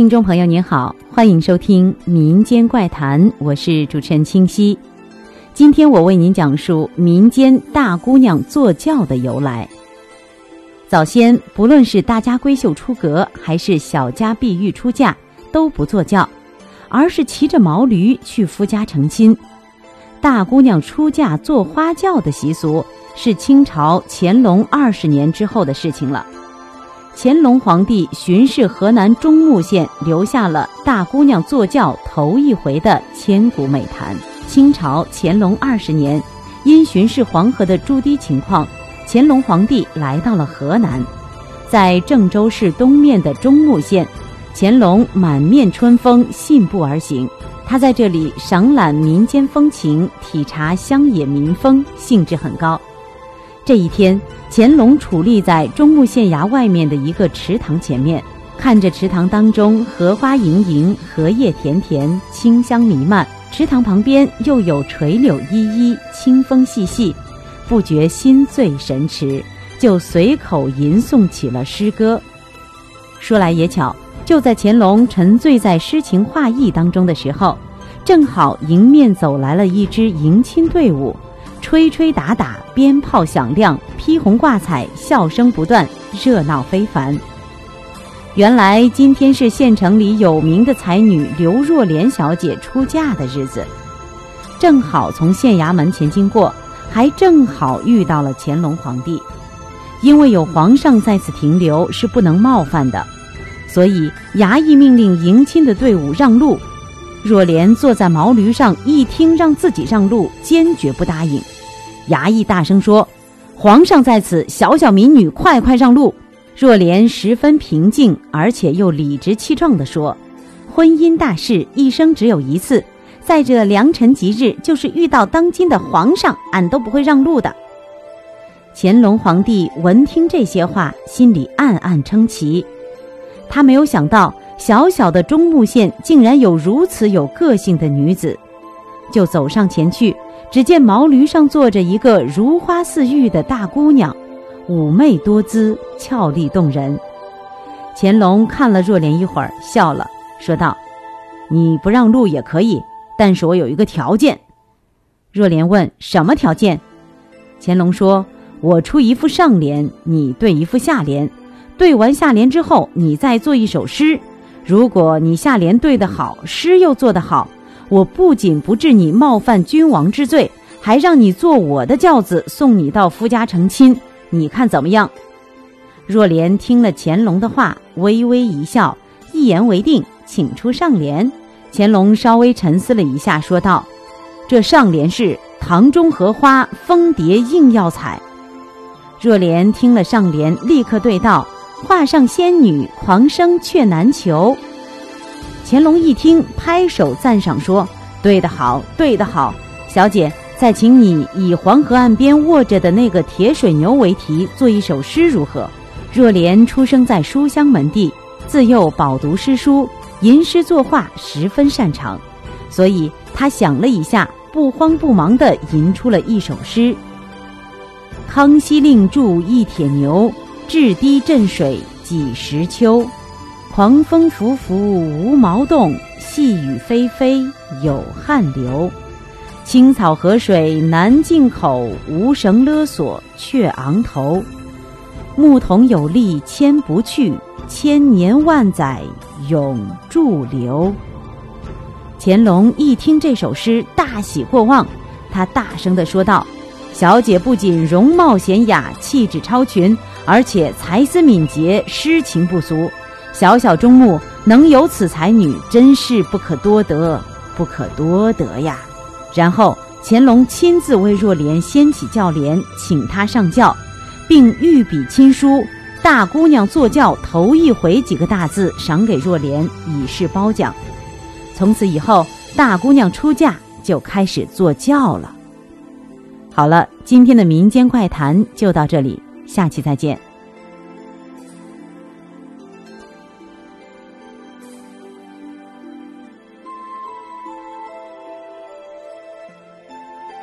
听众朋友您好，欢迎收听《民间怪谈》，我是主持人清溪。今天我为您讲述民间大姑娘坐轿的由来。早先，不论是大家闺秀出阁，还是小家碧玉出嫁，都不坐轿，而是骑着毛驴去夫家成亲。大姑娘出嫁坐花轿的习俗，是清朝乾隆二十年之后的事情了。乾隆皇帝巡视河南中牟县，留下了大姑娘坐轿头一回的千古美谈。清朝乾隆二十年，因巡视黄河的筑堤情况，乾隆皇帝来到了河南，在郑州市东面的中牟县，乾隆满面春风，信步而行。他在这里赏览民间风情，体察乡野民风，兴致很高。这一天，乾隆矗立在中牟县衙外面的一个池塘前面，看着池塘当中荷花盈盈，荷叶田田，清香弥漫；池塘旁边又有垂柳依依，清风细细，不觉心醉神驰，就随口吟诵起了诗歌。说来也巧，就在乾隆沉醉在诗情画意当中的时候，正好迎面走来了一支迎亲队伍。吹吹打打，鞭炮响亮，披红挂彩，笑声不断，热闹非凡。原来今天是县城里有名的才女刘若莲小姐出嫁的日子，正好从县衙门前经过，还正好遇到了乾隆皇帝。因为有皇上在此停留，是不能冒犯的，所以衙役命令迎亲的队伍让路。若莲坐在毛驴上，一听让自己让路，坚决不答应。衙役大声说：“皇上在此，小小民女快快让路！”若莲十分平静，而且又理直气壮地说：“婚姻大事一生只有一次，在这良辰吉日，就是遇到当今的皇上，俺都不会让路的。”乾隆皇帝闻听这些话，心里暗暗称奇，他没有想到。小小的中牟县竟然有如此有个性的女子，就走上前去。只见毛驴上坐着一个如花似玉的大姑娘，妩媚多姿，俏丽动人。乾隆看了若莲一会儿，笑了，说道：“你不让路也可以，但是我有一个条件。”若莲问：“什么条件？”乾隆说：“我出一副上联，你对一副下联，对完下联之后，你再做一首诗。”如果你下联对得好，诗又做得好，我不仅不治你冒犯君王之罪，还让你坐我的轿子送你到夫家成亲，你看怎么样？若莲听了乾隆的话，微微一笑，一言为定，请出上联。乾隆稍微沉思了一下，说道：“这上联是‘堂中荷花，蜂蝶映耀彩’。”若莲听了上联，立刻对道。画上仙女狂生却难求。乾隆一听，拍手赞赏说：“对得好，对得好，小姐，再请你以黄河岸边卧着的那个铁水牛为题，做一首诗如何？”若莲出生在书香门第，自幼饱读诗书，吟诗作画十分擅长，所以她想了一下，不慌不忙地吟出了一首诗：“康熙令铸一铁牛。”至堤镇水几时秋？狂风拂拂无毛动，细雨霏霏有汗流。青草河水难进口，无绳勒索却昂头。牧童有力牵不去，千年万载永驻留。乾隆一听这首诗，大喜过望，他大声地说道。小姐不仅容貌娴雅、气质超群，而且才思敏捷、诗情不俗。小小中木能有此才女，真是不可多得，不可多得呀！然后乾隆亲自为若莲掀起轿帘，请她上轿，并御笔亲书“大姑娘坐轿头一回”几个大字，赏给若莲以示褒奖。从此以后，大姑娘出嫁就开始坐轿了。好了，今天的民间怪谈就到这里，下期再见。